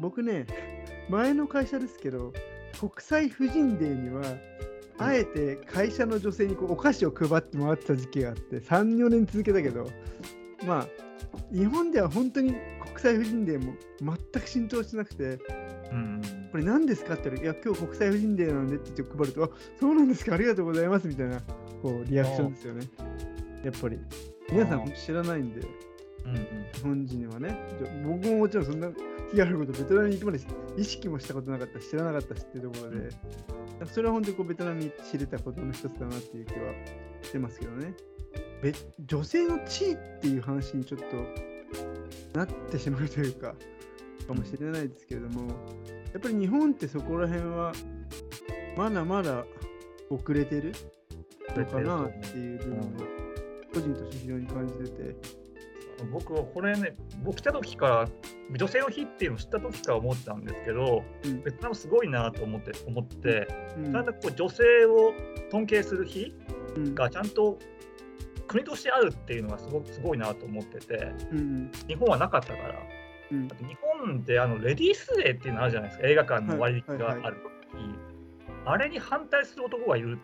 僕ね、前の会社ですけど、国際婦人デーには、あえて会社の女性にこうお菓子を配ってもらってた時期があって、3、4年続けたけど、まあ、日本では本当に国際婦人デーも全く浸透してなくて、うん、これ何ですかって言ったら、いや、今日国際婦人デーなんでって配ると、あそうなんですか、ありがとうございますみたいなこうリアクションですよね。やっぱり。皆さん知らないんで、うんうん、日本人はね、僕ももちろんそんな気があること、ベトナムに行くまで意識もしたことなかったし、知らなかったしっていうところで、うん、それは本当にこうベトナムに知れたことの一つだなっていう気はしてますけどね。女性の地位っていう話にちょっとなってしまうというか、かもしれないですけれども、やっぱり日本ってそこら辺はまだまだ遅れてるのかなっていう部分は、個人として非常に感じてて。僕はこれね、僕来た時から、女性の日っていうのを知った時から思ったんですけど、うん、ベトナムすごいなと思って、思って、うん、ちゃんとこう女性を尊敬する日がちゃんと国としてあるっていうのがすごくすごいなと思ってて、うん、日本はなかったから、うん、日本であのレディースデーっていうのあるじゃないですか、映画館の割引がある時、はいはいはい、あれに反対する男がいる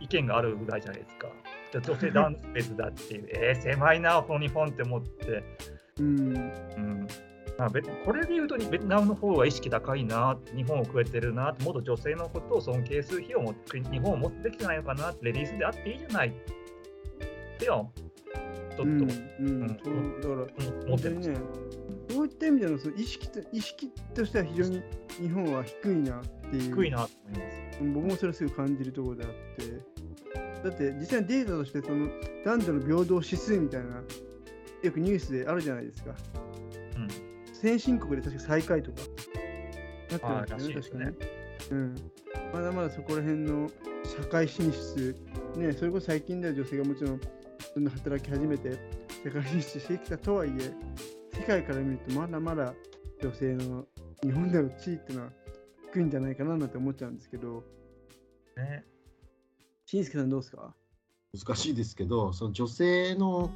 意見があるぐらいじゃないですか。女性ダンス別だっていう、えー、狭いな、この日本って思って。うん、うんまあ、これで言うと、ベトナムの方が意識高いな、日本を超えてるな、もっと女性のことを尊敬する日を持って日本を持ってきてないのかな、レディースであっていいじゃないっては、ちょっと、うん、うん、だから、思ってます。ね、そういった意味でのその意識と意識としては非常に日本は低いなっていう。低いなと思います。僕もそれすぐ感じるところであって。だって実際にデータとしてその男女の平等指数みたいなよくニュースであるじゃないですか。うん、先進国で確か最下位とかなってますよね、確かね。うん。まだまだそこら辺の社会進出、ね、それこそ最近では女性がもちろんどんどん働き始めて社会進出してきたとはいえ、世界から見るとまだまだ女性の日本での地位っていうのは低いんじゃないかななんて思っちゃうんですけど。ね。しんすけさんどうですか？難しいですけど、その女性の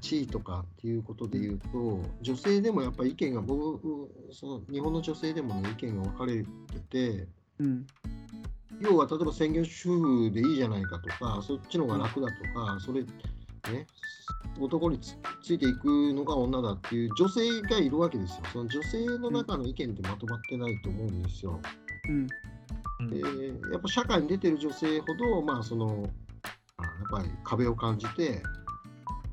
地位とかっていうことで言うと、女性でもやっぱり意見が、僕、その日本の女性でもね、意見が分かれてて、うん、要は例えば専業主婦でいいじゃないかとか、そっちの方が楽だとか、それ、ね、男についていくのが女だっていう女性がいるわけですよ。その女性の中の意見ってまとまってないと思うんですよ。うんでやっぱ社会に出てる女性ほど、まあ、そのやっぱり壁を感じて、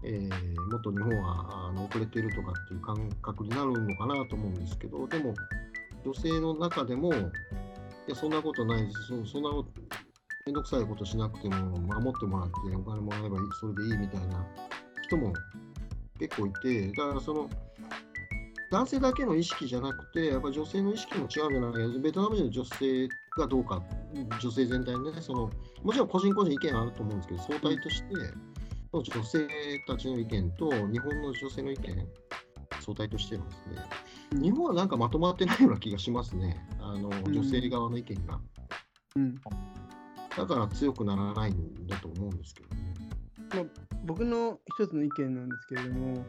えー、もっと日本はあの遅れてるとかっていう感覚になるのかなと思うんですけどでも女性の中でもいやそんなことないです。そそんな面倒くさいことしなくても守ってもらってお金もらえばそれでいいみたいな人も結構いてだからその男性だけの意識じゃなくて、やっぱ女性の意識も違うんじゃないか、ベトナム人の女性がどうか、女性全体ね、そのもちろん個人個人意見あると思うんですけど、相対として、女性たちの意見と日本の女性の意見、相対としてますね。日本はなんかまとまってないような気がしますね、あの女性側の意見が。うん、だから強くならないんだと思うんですけどね。まあ、僕の一つの意見なんですけれども、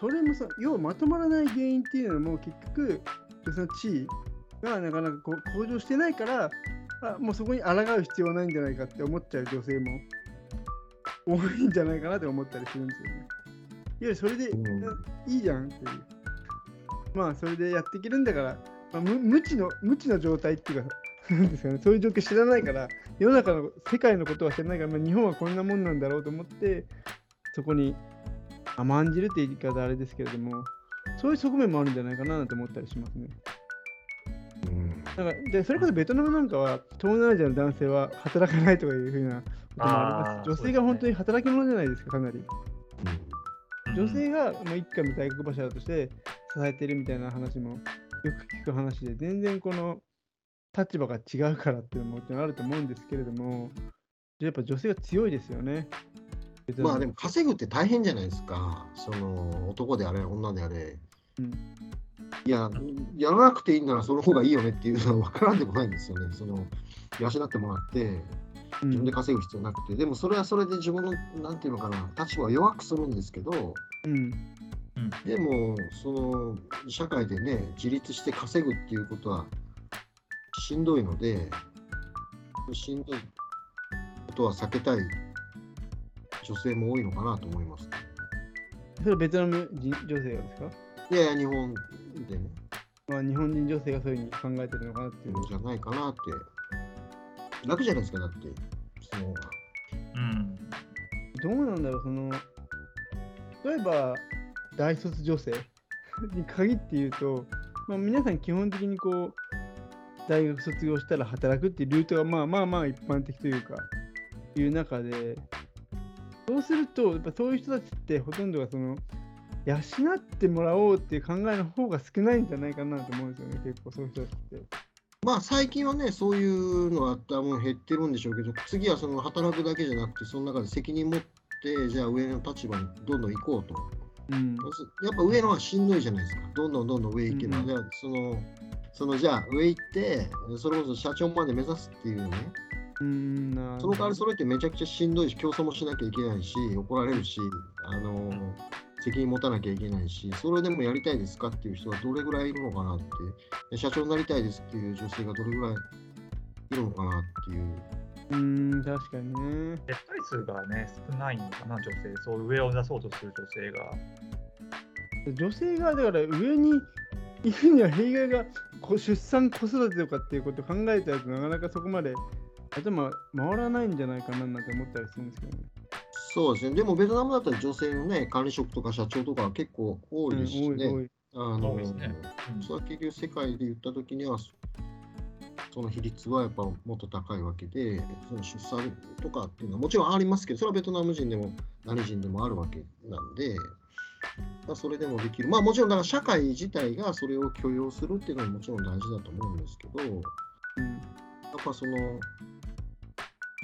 それもさ、要はまとまらない原因っていうのも結局、女性の地位がなかなかこう向上してないから、あもうそこに抗う必要はないんじゃないかって思っちゃう女性も多いんじゃないかなって思ったりするんですよね。いわゆるそれで、うん、いいじゃんっていう。まあそれでやっていけるんだから、まあ、無無知の無知の状態っていうか、なんですかね、そういう状況知らないから、世の中の世界のことは知らないから、まあ、日本はこんなもんなんだろうと思って、そこに甘んじるって言い方あれですけれども、そういう側面もあるんじゃないかなと思ったりしますね。うん、だからでそれこそベトナムなんかは東南アジアの男性は働かないとかいうふうなこともあります女性が本当に働き者じゃないですか、かなり。うん、女性がもう一家の大黒柱として支えてるみたいな話もよく聞く話で、全然この立場が違うからっていうのももちろんあると思うんですけれども、やっぱ女性が強いですよね。まあでも稼ぐって大変じゃないですか、その男であれ、女であれ。うん、いや、やらなくていいんならその方がいいよねっていうのは分からんでもないんですよね。その養ってもらって、自分で稼ぐ必要なくて、うん、でもそれはそれで自分の、なんていうのかな、立場を弱くするんですけど、うん、でも、その社会でね、自立して稼ぐっていうことはしんどいので、しんどいことは避けたい女性も多いのかなと思います。それはベトナム人女性がですか？いやいや、日本でね、まあ、日本人女性がそういうふうに考えてるのかなっていう。じゃないかなって。楽じゃないですか、だって。そのうん。どうなんだろう、その、例えば、大卒女性に限って言うと、まあ、皆さん基本的にこう、大学卒業したら働くっていうルートがまあまあまあ一般的というか、いう中で、そうすると、やっぱそういう人たちってほとんどがその、養ってもらおうっていう考えの方が少ないんじゃないかなと思うんですよね、結構そういう人たちって。まあ最近はね、そういうのは多分減ってるんでしょうけど、次はその働くだけじゃなくて、その中で責任持って、じゃあ上の立場にどんどん行こうと。うん。やっぱ上のはしんどいじゃないですか。どんどんどんどん上行けば。うんじゃあその、そのじゃあ上行って、それこそ社長まで目指すっていうね、うん、なるその代わりそれってめちゃくちゃしんどいし、競争もしなきゃいけないし、怒られるし、あの責任持たなきゃいけないし、それでもやりたいですかっていう人はどれぐらいいるのかなって、で社長になりたいですっていう女性がどれぐらいいるのかなっていう。うん、確かにね。絶対数がね、少ないのかな、女性。そう上を目指そうとする女性が。女性がだから上に行くには弊害がこ出産子育てとかっていうことを考えたやつなかなかそこまで頭回らないんじゃないかななんて思ったりするんですけどね。そうですね、でもベトナムだったら女性のね、管理職とか社長とかは結構多いですしね。うん多い多い。あのそれは結局世界で言ったときには、そその比率はやっぱもっと高いわけで、その出産とかっていうのはもちろんありますけど、それはベトナム人でも何人でもあるわけなんで、まあ、それでもできる。まあもちろんだから社会自体がそれを許容するっていうのももちろん大事だと思うんですけど、やっうんぱその、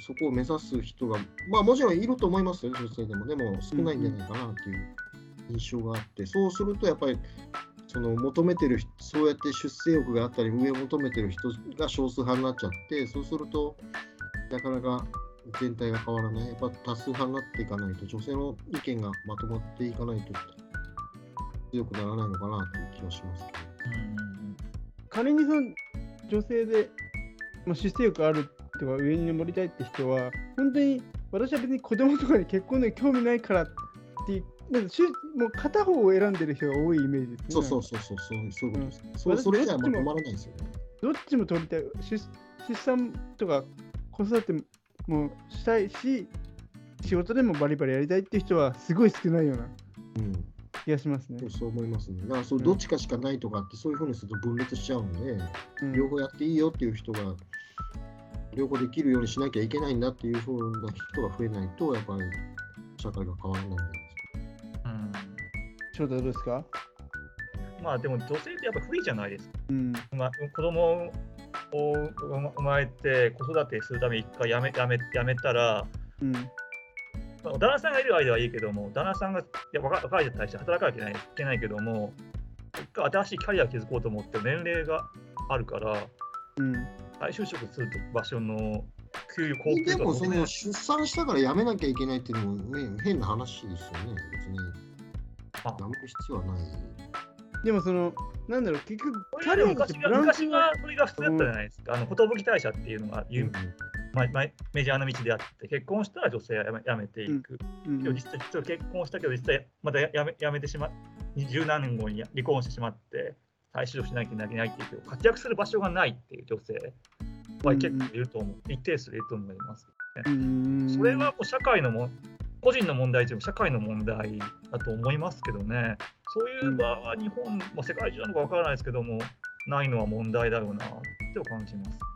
そこを目指す人が、まあもちろんいると思いますよ、女性でも。でも少ないんじゃないかなっていう印象があって、そうするとやっぱり、その求めてる、そうやって出世欲があったり、上を求めてる人が少数派になっちゃって、そうすると、なかなか全体が変わらない。やっぱ多数派になっていかないと、女性の意見がまとまっていかないと強くならないのかなという気がします。仮にその女性で、まあ、出世欲あるとか上に登りたいって人は本当に私は別に子供とかに結婚に興味ないからっていうなんかもう片方を選んでる人が多いイメージですね。そうそうそうそう、そうそういうことです。うんそれじゃどっちもまらないですよね。どっちも取りたい出出産とか子育てもしたいし仕事でもバリバリやりたいっていう人はすごい少ないようなうん。気がしますねそう。そう思いますね。だからそううんどっちかしかないとかってそういうふうにすると分裂しちゃうんで、うん両方やっていいよっていう人が両方できるようにしなきゃいけないんだっていうふうな人が増えないとやっぱり社会が変わらないんじゃないですか。うんどうですか？まあでも女性ってやっぱ不利じゃないですか。うん。まあ、子供を生まれて子育てするために一回やめやめやめたら、うん。まあ旦那さんがいる間はいいけども、旦那さんがいや若若い人に対して働かなきゃいけないけども、一回新しいキャリアを築こうと思って年齢があるから、うん。再就職する場所の給与、高給とでもそかの出産したから辞めなきゃいけないっていうのも、ね、変な話ですよね。別にあ辞める必要はない。でもその、なんだろう、結局、それでもとして昔が昔はそれが普通だったじゃないですか。あの寿大社っていうのが有うんまあまあメジャーな道であって、結婚したら女性は辞め辞めていく。うんけど実は結婚したけど、実際またやめやめてしま十何年後に離婚してしまって、再就職しなきゃいけないっていう活躍する場所がないっていう女性は結構いると思う、一定数いると思います。うんそれはもう社会のも個人の問題というよりも社会の問題だと思いますけどね、そういう場は日本、まあ、世界中なのかわからないですけども、ないのは問題だろうなって感じます。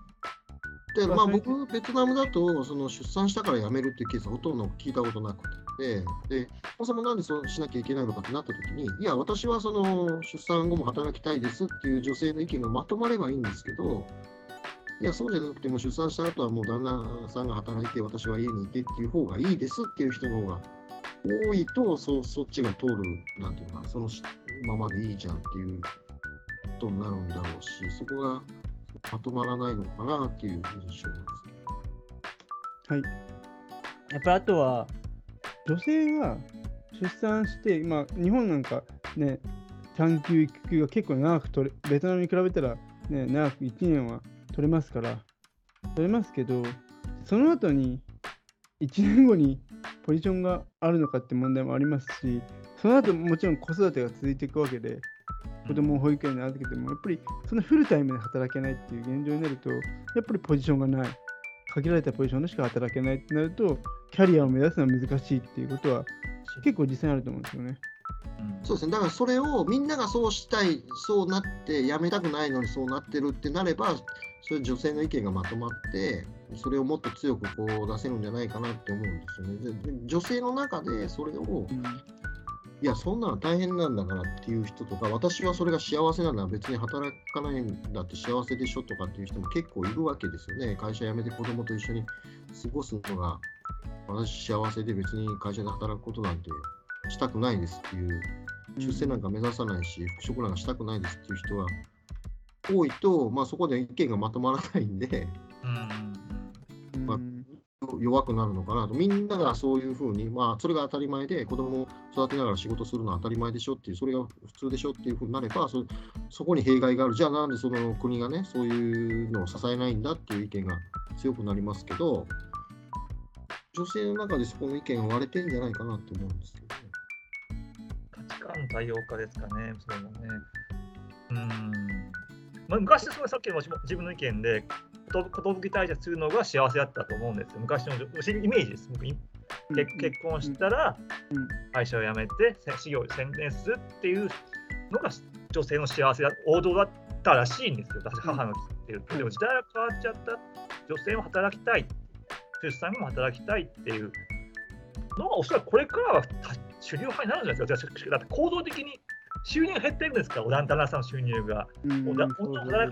でまあ、僕、ベトナムだとその出産したから辞めるっていうケースはほとんど聞いたことなくて、でそもそもなんでそうしなきゃいけないのかってなったときに、いや、私はその出産後も働きたいですっていう女性の意見がまとまればいいんですけど、いや、そうじゃなくても出産した後はもう旦那さんが働いて、私は家にいてっていう方がいいですっていう人の方が多いと、そそっちが通る、なんていうのかな、そのままでいいじゃんっていうことになるんだろうし、そこがまとまらないのかなっていう印象ですけど。はい。やっぱあとは、女性が出産して、まあ、日本なんかね、短期育休が結構長く取れ、ベトナムに比べたら、ね、長く1年は取れますから、取れますけど、その後に1年後にポジションがあるのかって問題もありますし、その後もちろん子育てが続いていくわけで、子供を保育園に預けても、やっぱりそのフルタイムで働けないっていう現状になると、やっぱりポジションがない。限られたポジションでしか働けないってなると、キャリアを目指すのは難しいっていうことは結構実際あると思うんですよね。そうですね、だからそれをみんながそうしたい、そうなってやめたくないのにそうなってるってなれば、それ女性の意見がまとまって、それをもっと強くこう出せるんじゃないかなって思うんですよね。で女性の中でそれを、うんいや、そんなの大変なんだからっていう人とか、私はそれが幸せなんだ、別に働かないんだって幸せでしょとかっていう人も結構いるわけですよね。会社辞めて子供と一緒に過ごすのが、私幸せで別に会社で働くことなんてしたくないですっていう、出世なんか目指さないし、復職なんかしたくないですっていう人は多いと、まあ、そこで意見がまとまらないんで、まあ、弱くなるのかなと、みんながそういうふうに、まあ、それが当たり前で、子供を育てながら仕事するのは当たり前でしょっていう、それが普通でしょっていうふうになれば、そそこに弊害がある、じゃあなんでその国がね、そういうのを支えないんだっていう意見が強くなりますけど、女性の中でそこの意見が割れてんじゃないかなと思うんですけどね。価値観多様化ですかね、それもね。うんまあ、昔、そのさっきの自分の意見で、寿退社するのが幸せだったと思うんですよ。昔のイメージです。僕結婚したら会社を辞めて事業に専念するっていうのが女性の幸せだ王道だったらしいんですよ。私、母の聞いてると。でも時代が変わっちゃった。女性も働きたい。出産も働きたいっていうのがおそらくこれからは主流派になるんじゃないですか。だって行動的に収入減ってるんですか、オランダナさんの収入が。うん働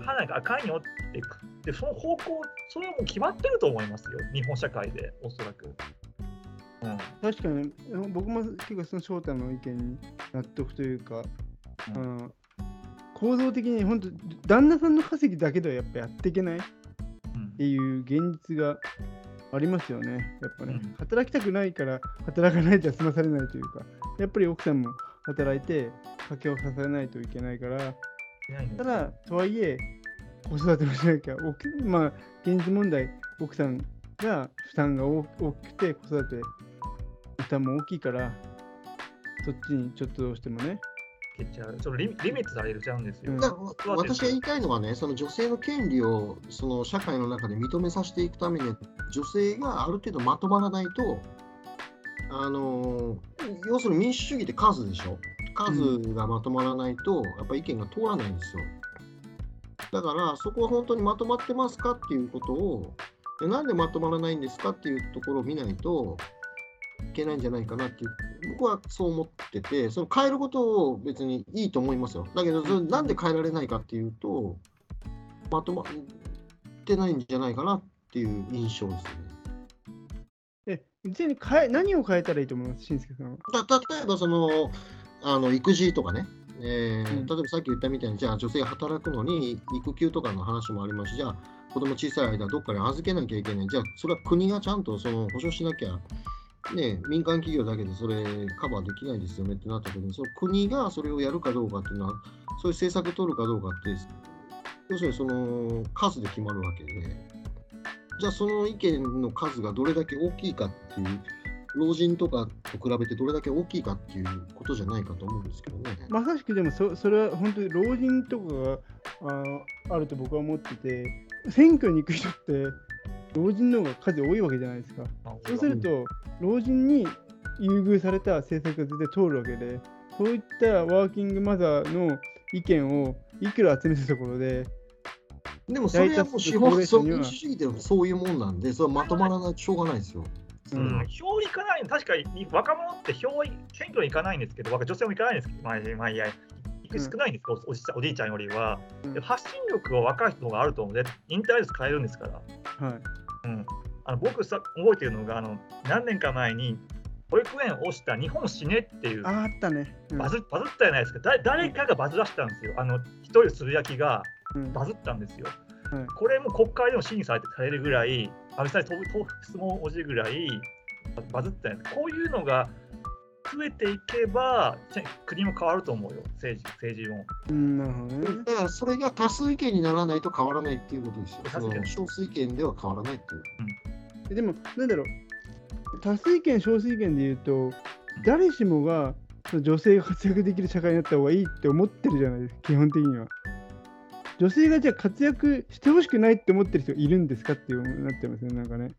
かないとあかんよってで、その方向、それはもう決まってると思いますよ、日本社会で、おそらく。うん、確かに、僕も結構その翔太の意見に納得というか、うん、構造的に本当、旦那さんの稼ぎだけではやっぱやっていけないっていう現実がありますよね、やっぱね。うん、働きたくないから働かないと済まされないというか、やっぱり奥さんも働いて家計を支えないといけないから、ただ、とはいえ、子育てもしなきゃ、まあ、現実問題、奥さんが負担が大きくて、子育て負担も大きいから、そっちにちょっとどうしてもね。ちゃうそのリリミットされちゃうんですよ。私が言いたいのはね、その女性の権利をその社会の中で認めさせていくために、女性がある程度まとまらないと、あの要するに民主主義って数でしょ数がまとまらないと、やっぱ意見が通らないんですよ。だからそこは本当にまとまってますかっていうことをでなんでまとまらないんですかっていうところを見ないといけないんじゃないかなっていう僕はそう思っててその変えることを別にいいと思いますよだけどなんで変えられないかっていうとまとまってないんじゃないかなっていう印象ですね。え、に変え何を変えたらいいと思います、しんすけさんは。例えばそのあの育児とかね、えー、例えばさっき言ったみたいに、じゃあ女性が働くのに育休とかの話もありますし、じゃあ子供小さい間どっかに預けなきゃいけない。じゃあそれは国がちゃんとその保証しなきゃ、ね、民間企業だけでそれカバーできないですよねってなった時に、その国がそれをやるかどうかっていうのは、そういう政策取るかどうかって、要するにその数で決まるわけで、じゃあその意見の数がどれだけ大きいかっていう老人とかと比べてどれだけ大きいかっていうことじゃないかと思うんですけどね。まさしくでもそそれは本当に老人とかがああると僕は思ってて選挙に行く人って老人の方が数多いわけじゃないですか。そうすると老人に優遇された政策が絶対通るわけでそういったワーキングマザーの意見をいくら集めたところででもそれはもう資本主義でそういうもんなんで、それはまとまらないとしょうがないですよ。うん、票行かない確かに若者って票選挙に行かないんですけど、女性も行かないんですけど、まあ、まあ、いや、行く少ないんですうん、おじおじいちゃんよりは、うん、発信力は若い人があると思うので、インターネット使えるんですから。はい。うん、あの僕さ、覚えてるのがあの、何年か前に、保育園をした日本死ねっていう、ああったね、うん、バズバズったじゃないですか、だ誰かがバズらせたんですよ、あの一人つぶやきがバズったんですよ。うん、これも国会でも審議されされるぐらい、安倍さんに質問を応じるぐらいバズったんです。こういうのが増えていけば、国も変わると思うよ、政治政治も。うんなるほどね。だからそれが多数意見にならないと変わらないっていうことですよ。少数意見では変わらないっていう。でも、なんだろう、多数意見、少数意見で言うと、誰しもが女性が活躍できる社会になった方がいいって思ってるじゃないですか、基本的には。女性がじゃあ活躍してほしくないって思ってる人いるんですかっていうなってますね、なんかね。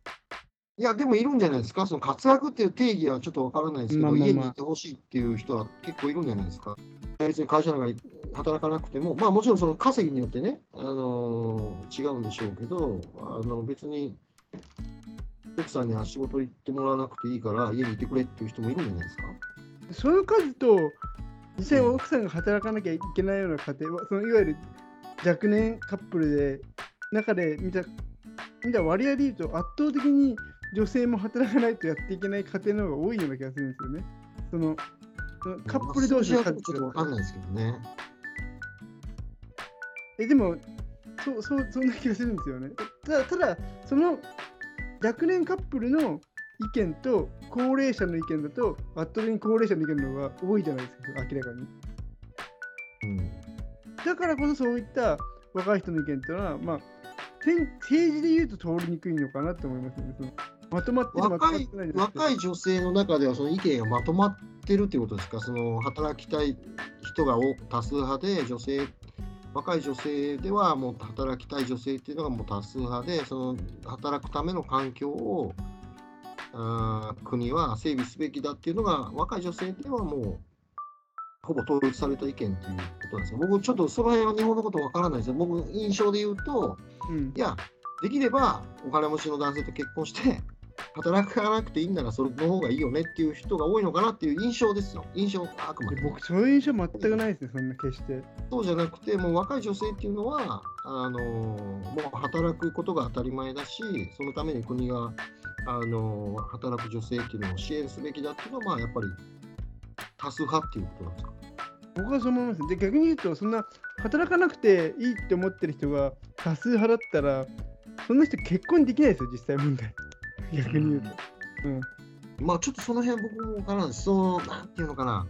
いや、でもいるんじゃないですか、その活躍っていう定義はちょっとわからないですけど、まあまあまあ家にいてほしいっていう人は結構いるんじゃないですか。別に会社なんか働かなくても、まあもちろんその稼ぎによってね、あのー違うんでしょうけど、あの別に奥さんには仕事行ってもらわなくていいから、家にいてくれっていう人もいるんじゃないですか。その数と、実際奥さんが働かなきゃいけないような家庭は、そのいわゆる若年カップルで、中で見た見た割合で言うと、圧倒的に女性も働かないとやっていけない家庭の方が多いような気がするんですよね。そのカップル同士の数まあ数字はちょっかんないですけどね。えでもそう そう、そんな気がするんですよね。ただ、ただその若年カップルの意見と高齢者の意見だと、圧倒的に高齢者の意見の方が多いじゃないですか、明らかに。うんだからこそそういった若い人の意見っていうのは、まあ、政政治で言うと通りにくいのかなと思いますね。まとまってるまとま若い若い女性の中ではその意見がまとまってるっていうことですか、その働きたい人が多多数派で、女性、若い女性ではもう働きたい女性っていうのがもう多数派で、その働くための環境をあー国は整備すべきだっていうのが、若い女性ではもうほぼ統一された意見っていうことなんですよ。僕、ちょっとその辺は日本のことわからないですよ。僕、印象で言うと、うんいや、できればお金持ちの男性と結婚して、働かなくていいんならそれの方がいいよねっていう人が多いのかなっていう印象ですよ。印象、あくまで。僕、そういう印象全くないですね、そんな決して。そうじゃなくて、もう若い女性っていうのは、あのもう働くことが当たり前だし、そのために国が、あの働く女性っていうのを支援すべきだっていうのは、まあ、やっぱり多数派っていうことなんですか？僕はそう思います。で、逆に言うと、そんな働かなくていいって思ってる人が多数派だったら、そんな人結婚できないですよ、実際問題。逆に言うと。うん。まあちょっとその辺僕もわからないです。その、なんていうのかな。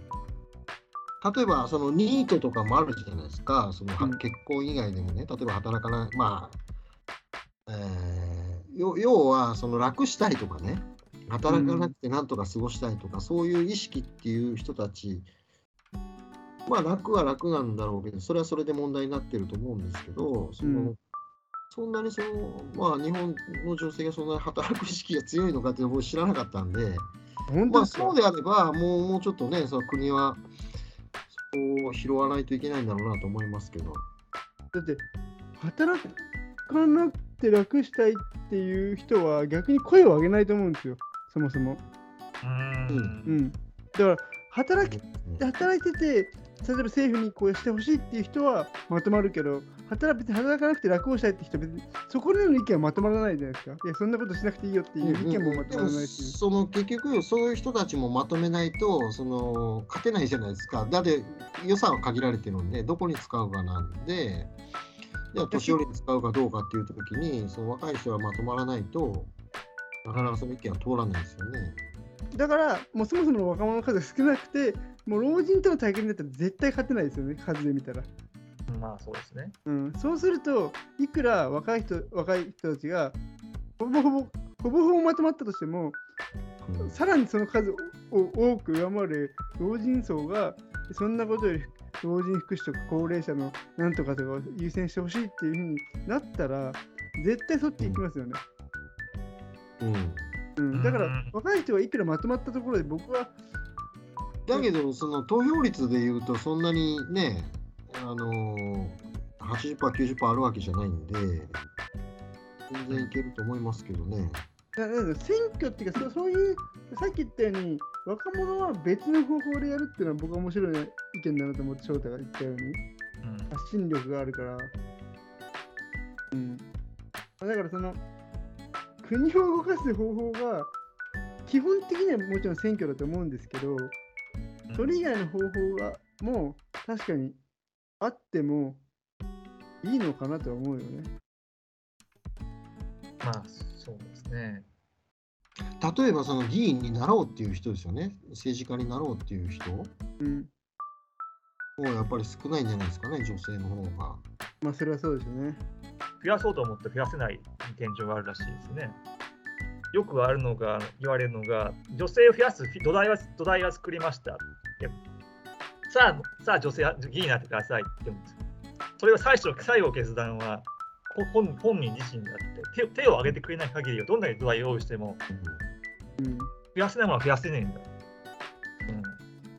例えば、そのニートとかもあるじゃないですか。その、はうん結婚以外でもね、例えば働かない、まあ、えー要要は、その楽したいとかね、働かなくてなんとか過ごしたいとか、そういう意識っていう人たち、まあ楽は楽なんだろうけど、それはそれで問題になってると思うんですけど、その、うん。そんなにその、まあ日本の女性がそんなに働く意識が強いのかっていうのを僕知らなかったんで、まあ、そうであれば、もうもうちょっとね、その国はそこを拾わないといけないんだろうなと思いますけど。だって、働かなくて楽したいっていう人は逆に声を上げないと思うんですよ、そもそも。うーんうん。だから、働き働いてて、例えば政府にこうしてほしいっていう人はまとまるけど、働別に働かなくて楽をしたいって人は別にそこでの意見はまとまらないじゃないですか。いや、そんなことしなくていいよっていう意見もまとまらないでもし。その結局、そういう人たちもまとめないとその勝てないじゃないですか。だって予算は限られてるんで、どこに使うかなんで、じゃあ年寄りに使うかどうかっていう時に、その若い人がまとまらないと、なかなかその意見は通らないですよね。だから、もうそもそもの若者の数が少なくて、もう老人との対決になったら絶対勝てないですよね、数で見たら。まあそうですね。うん、そうすると、いくら若い人若い人たちがほぼほぼほぼほぼまとまったとしても、うんさらにその数を多く上回る老人層が、そんなことより老人福祉とか高齢者のなんとかとかを優先してほしいっていうふうになったら、絶対そっち行きますよね。うんうん、だからうん若い人がいくらまとまったところで、僕は、だけど、その投票率でいうと、そんなにね、あのー、80%、90%あるわけじゃないんで、全然いけると思いますけどね。ななんだ選挙っていうかそう、そういう、さっき言ったように、若者は別の方法でやるっていうのは僕は面白い意見だなと思って、翔太が言ったように。うん発信力があるから。うん。だからその、国を動かす方法が、基本的にはもちろん選挙だと思うんですけど、それ以外の方法がもう確かにあってもいいのかなとは思うよね。まあそうですね。例えばその議員になろうっていう人ですよね、政治家になろうっていう人うん。もやっぱり少ないんじゃないですかね、女性の方が。まあ、それはそうですよね。増やそうと思って増やせない現状があるらしいですね。よくあるのが、言われるのが、女性を増やす土台は土台は作りました。さあ、さあ女性は議員になってくださいって言うんですよ。それを最初、最後決断はこ本本人自身であって手、手を挙げてくれない限りは、どんなに土台を用意しても、うん。増やせないものは増やせねえんだ。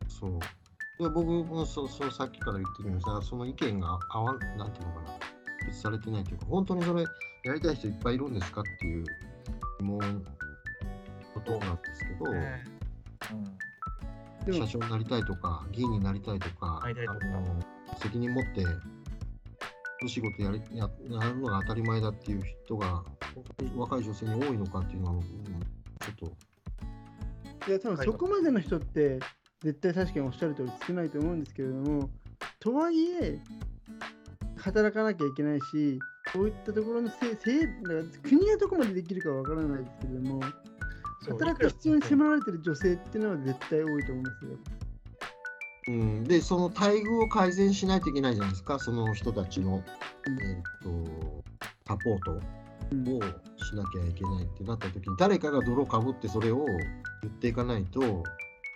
そう。で僕もそうそうさっきから言ってるようにさ、その意見が合わなんていうのかな、別されてないというか、本当にそれやりたい人いっぱいいるんですかっていう疑問ことなんですけど、うん。社長になりたいとか、議員になりたいとか、とか。あの責任持って、お仕事やりややるのが当たり前だっていう人が、若い女性に多いのかっていうのは、うんちょっと。いや、多分そこまでの人って、絶対確かにおっしゃる通り少ないと思うんですけれども、とはいえ、働かなきゃいけないし、そういったところのせせだから国がどこまでできるかわからないですけれども、働く必要に迫られてる女性っていうのは絶対多いと思いますよ。うん、で、その待遇を改善しないといけないじゃないですか、その人たちの、えー、とサポートうんをしなきゃいけないってなった時に、誰かが泥かぶってそれを言っていかないと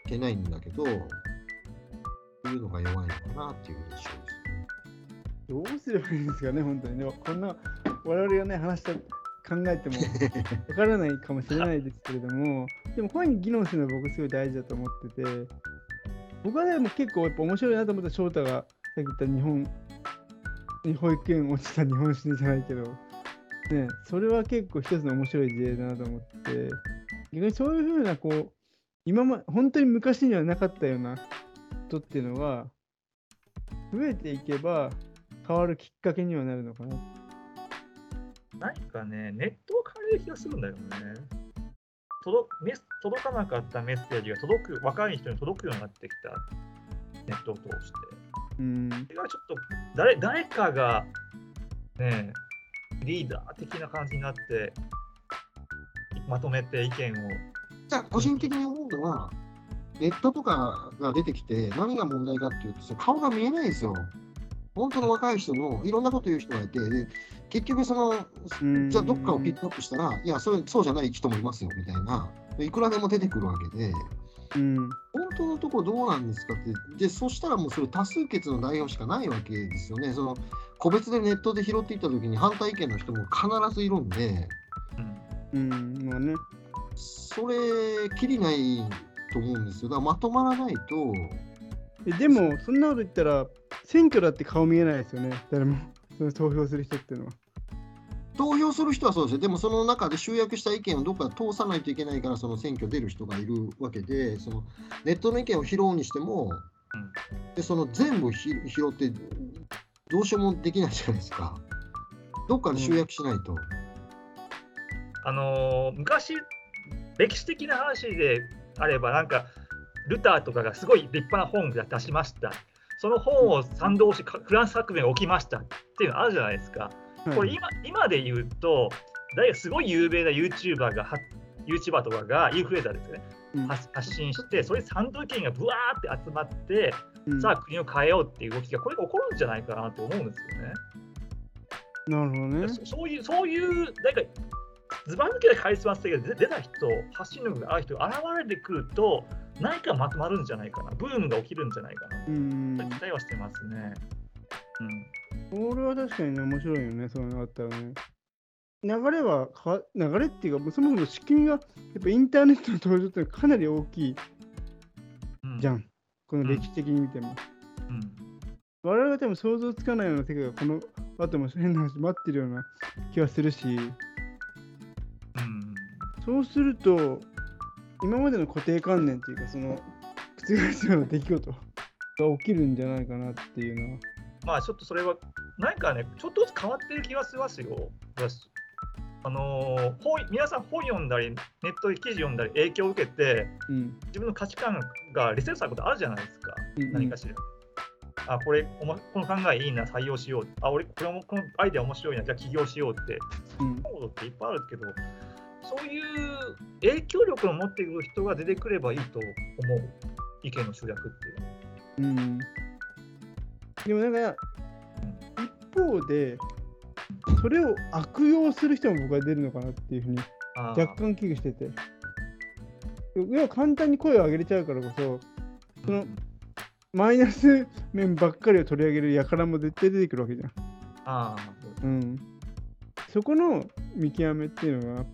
いけないんだけど、そういうのが弱いのかなっていう印象。どうすればいいんですかね、本当に。でもこんな我々がね、話した考えても わからないかもしれないですけれども、でもこういうふうに議論するのは僕すごい大事だと思ってて、僕はでも結構やっぱ面白いなと思った翔太がさっき言った日本、保育園落ちた日本史じゃないけど、ね、それは結構一つの面白い事例だなと思って、逆にそういうふうなこう、今ま本当に昔にはなかったような人っていうのが、増えていけば変わるきっかけにはなるのかな。何かね、ネットを変える気がするんだよね。届メス届かなかったメッセージが届く若い人に届くようになってきた、ネットを通して。うん。それがちょっと誰誰かが、ね、リーダー的な感じになって、まとめて意見を。じゃあ、個人的に思うのは、ネットとかが出てきて、何が問題かっていうと、顔が見えないんですよ。本当の若い人のいろんなこと言う人がいて、で結局その、うんじゃあどっかをピックアップしたら、いやそれ、そうじゃない人もいますよみたいな、いくらでも出てくるわけで、うん。本当のところどうなんですかって、でそしたらもうそれ多数決の代表しかないわけですよね。その個別でネットで拾っていったときに反対意見の人も必ずいるんで、うんうん。まあね。それ、きりないと思うんですよ。だからまとまらないと、えでも、そんなこと言ったら、選挙だって顔見えないですよね。誰も。その投票する人っていうのは。投票する人はそうですよ。でもその中で集約した意見をどっかで通さないといけないから、その選挙出る人がいるわけで、そのネットの意見を拾うにしても、でその全部ひ拾って、どうしようもできないじゃないですか。どっかで集約しないと。あのー昔、歴史的な話であれば、なんか、ルターとかがすごい立派な本を出しました。その本を賛同し、かフランス革命が起きましたっていうのあるじゃないですか。これ今今で言うと、誰かすごい有名な YouTuber が、は YouTuber とかが、インフルエンサーですよね、うん発発信して、それで賛同意見がぶわーって集まって、うんさあ国を変えようっていう動きが、これが起こるんじゃないかなと思うんですよね。なるほどね。そそういう、そういう、なんか、ずば抜けたカリスマ性が出出た人、発信力がある人が現れてくると、何かまとまるんじゃないかな、ブームが起きるんじゃないかな、うん。期待はしてますね。うんこれは確かにね、面白いよね、そういうのがあったらね。流れは流れっていうか、そもそも仕組みが、やっぱインターネットの登場ってかなり大きいうんじゃん。この歴史的に見ても。うん我々が多分想像つかないような世界がこの後も変な話待ってるような気がするし、うんそうすると、今までの固定観念っていうか、その、覆すような出来事が起きるんじゃないかなっていうのは。まあちょっとそれは、なんかね、ちょっとずつ変わってる気がしますよ。私あのー本皆さん本読んだり、ネットで記事読んだり、影響を受けて、うん。自分の価値観がリセットされることあるじゃないですか、うんうん何かしら。あ、これ、おもこの考えいいな、採用しよう。あ、俺、これもこのアイデア面白いな、じゃあ起業しようってうん。思うことっていっぱいあるけど、そういう影響力を持っている人が出てくればいいと思う意見の集約っていううん。でもなんか、一方で、それを悪用する人も僕は出るのかなっていうふうに若干危惧してて。要は簡単に声を上げれちゃうからこそ、そのマイナス面ばっかりを取り上げる輩も絶対出てくるわけじゃん。あうん。そこの見極めっていうのは、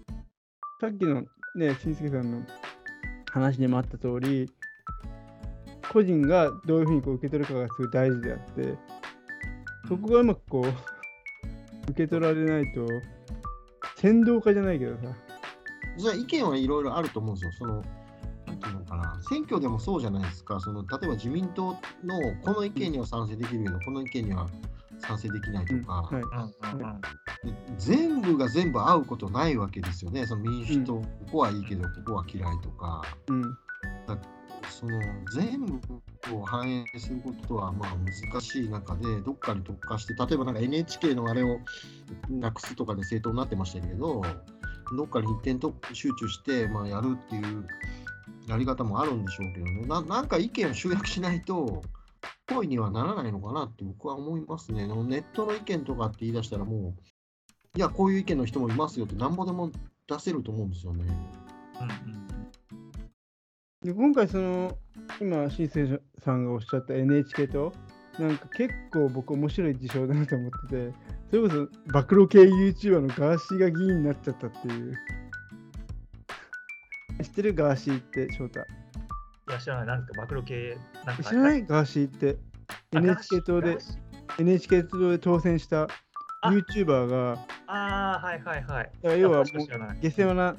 さっきのね、しんすけさんの話にもあった通り、個人がどういうふうにこう受け取るかがすごい大事であって、そこがうまくこう、受け取られないと、先導化じゃないけどさ。じゃあ意見はいろいろあると思うんですよ。そのなんていうのかな、選挙でもそうじゃないですか、その例えば自民党のこの意見には賛成できるけど、この意見には賛成できないとか、うんはい、全部が全部合うことないわけですよね、その民主党、ここはいいけど、ここは嫌いとか、うん、だその全部を反映することはまあ難しい中で、どっかに特化して、例えばなんか NHK のあれをなくすとかで政党になってましたけど、どっかに一点と集中して、まあ、やるっていうやり方もあるんでしょうけどね、ななんか意見を集約しないと、声にはならないのかなって僕は思いますね。ネットの意見とかって言い出したらもう、いや、こういう意見の人もいますよってなんぼでも出せると思うんですよね。で今回その今新生さんがおっしゃった NHK となんか結構僕面白い事象だなと思っててそれこそ暴露系 YouTuber のガーシーが議員になっちゃったっていう 知ってるガーシーって翔太？いや、知らない。なんか暴露系。なんか知らないガーシーって？NHK 党で、NHK 党で当選した YouTuber が。ああ、はいはいはい。要はもう、下世話な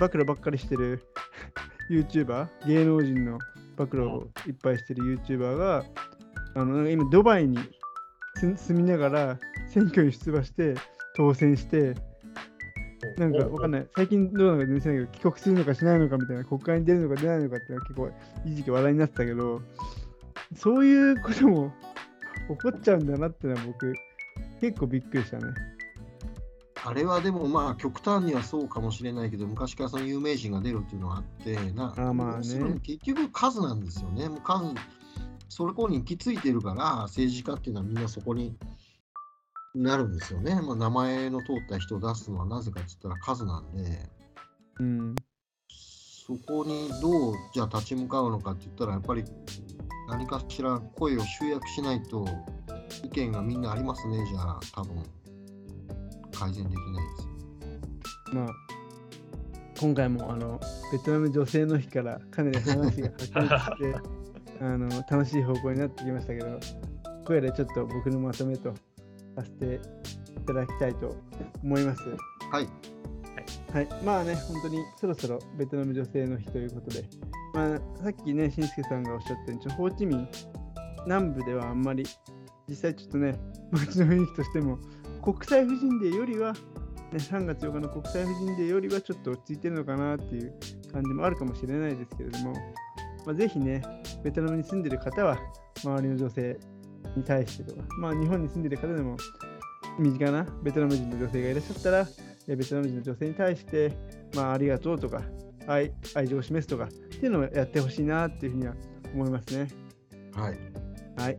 暴露ばっかりしてる YouTuber、芸能人の暴露をいっぱいしてる YouTuber が、あの今、ドバイに住みながら選挙に出馬して当選して、なんかわかんない。最近どうなのか全然ないけど、帰国するのかしないのかみたいな、国会に出るのか出ないのかっていうのは結構一時期話題になってたけど、そういうことも起こっちゃうんだなってのは僕、結構びっくりしたね。あれはでもまあ極端にはそうかもしれないけど昔からその有名人が出るっていうのはあってなあまあ、ね、結局数なんですよねもう数それこに行き着いてるから政治家っていうのはみんなそこになるんですよね。まあ、名前の通った人を出すのはなぜかって言ったら数なんで、うん、そこにどうじゃあ立ち向かうのかって言ったらやっぱり何かしら声を集約しないと意見がみんなありますねじゃあ多分改善できないです。まあ今回もあのベトナム女性の日からかなり話が発展して あの楽しい方向になってきましたけど、これでちょっと僕のまとめとさせていただきたいと思います。はい。はい、まあね、本当にそろそろベトナム女性の日ということで、まあ、さっきね、しんすけさんがおっしゃったように、ホーチミン南部ではあんまり、実際ちょっとね、街の雰囲気としても、国際婦人デーよりは、ね、3月8日の国際婦人デーよりはちょっと落ち着いてるのかなっていう感じもあるかもしれないですけれども、まあ、ぜひね、ベトナムに住んでる方は、周りの女性、に対してとか、まあ、日本に住んでいる方でも身近なベトナム人の女性がいらっしゃったら、ベトナム人の女性に対して、まあ、ありがとうとか愛、愛情を示すとかっていうのをやってほしいなっていうふうには思いますね。はい。はい。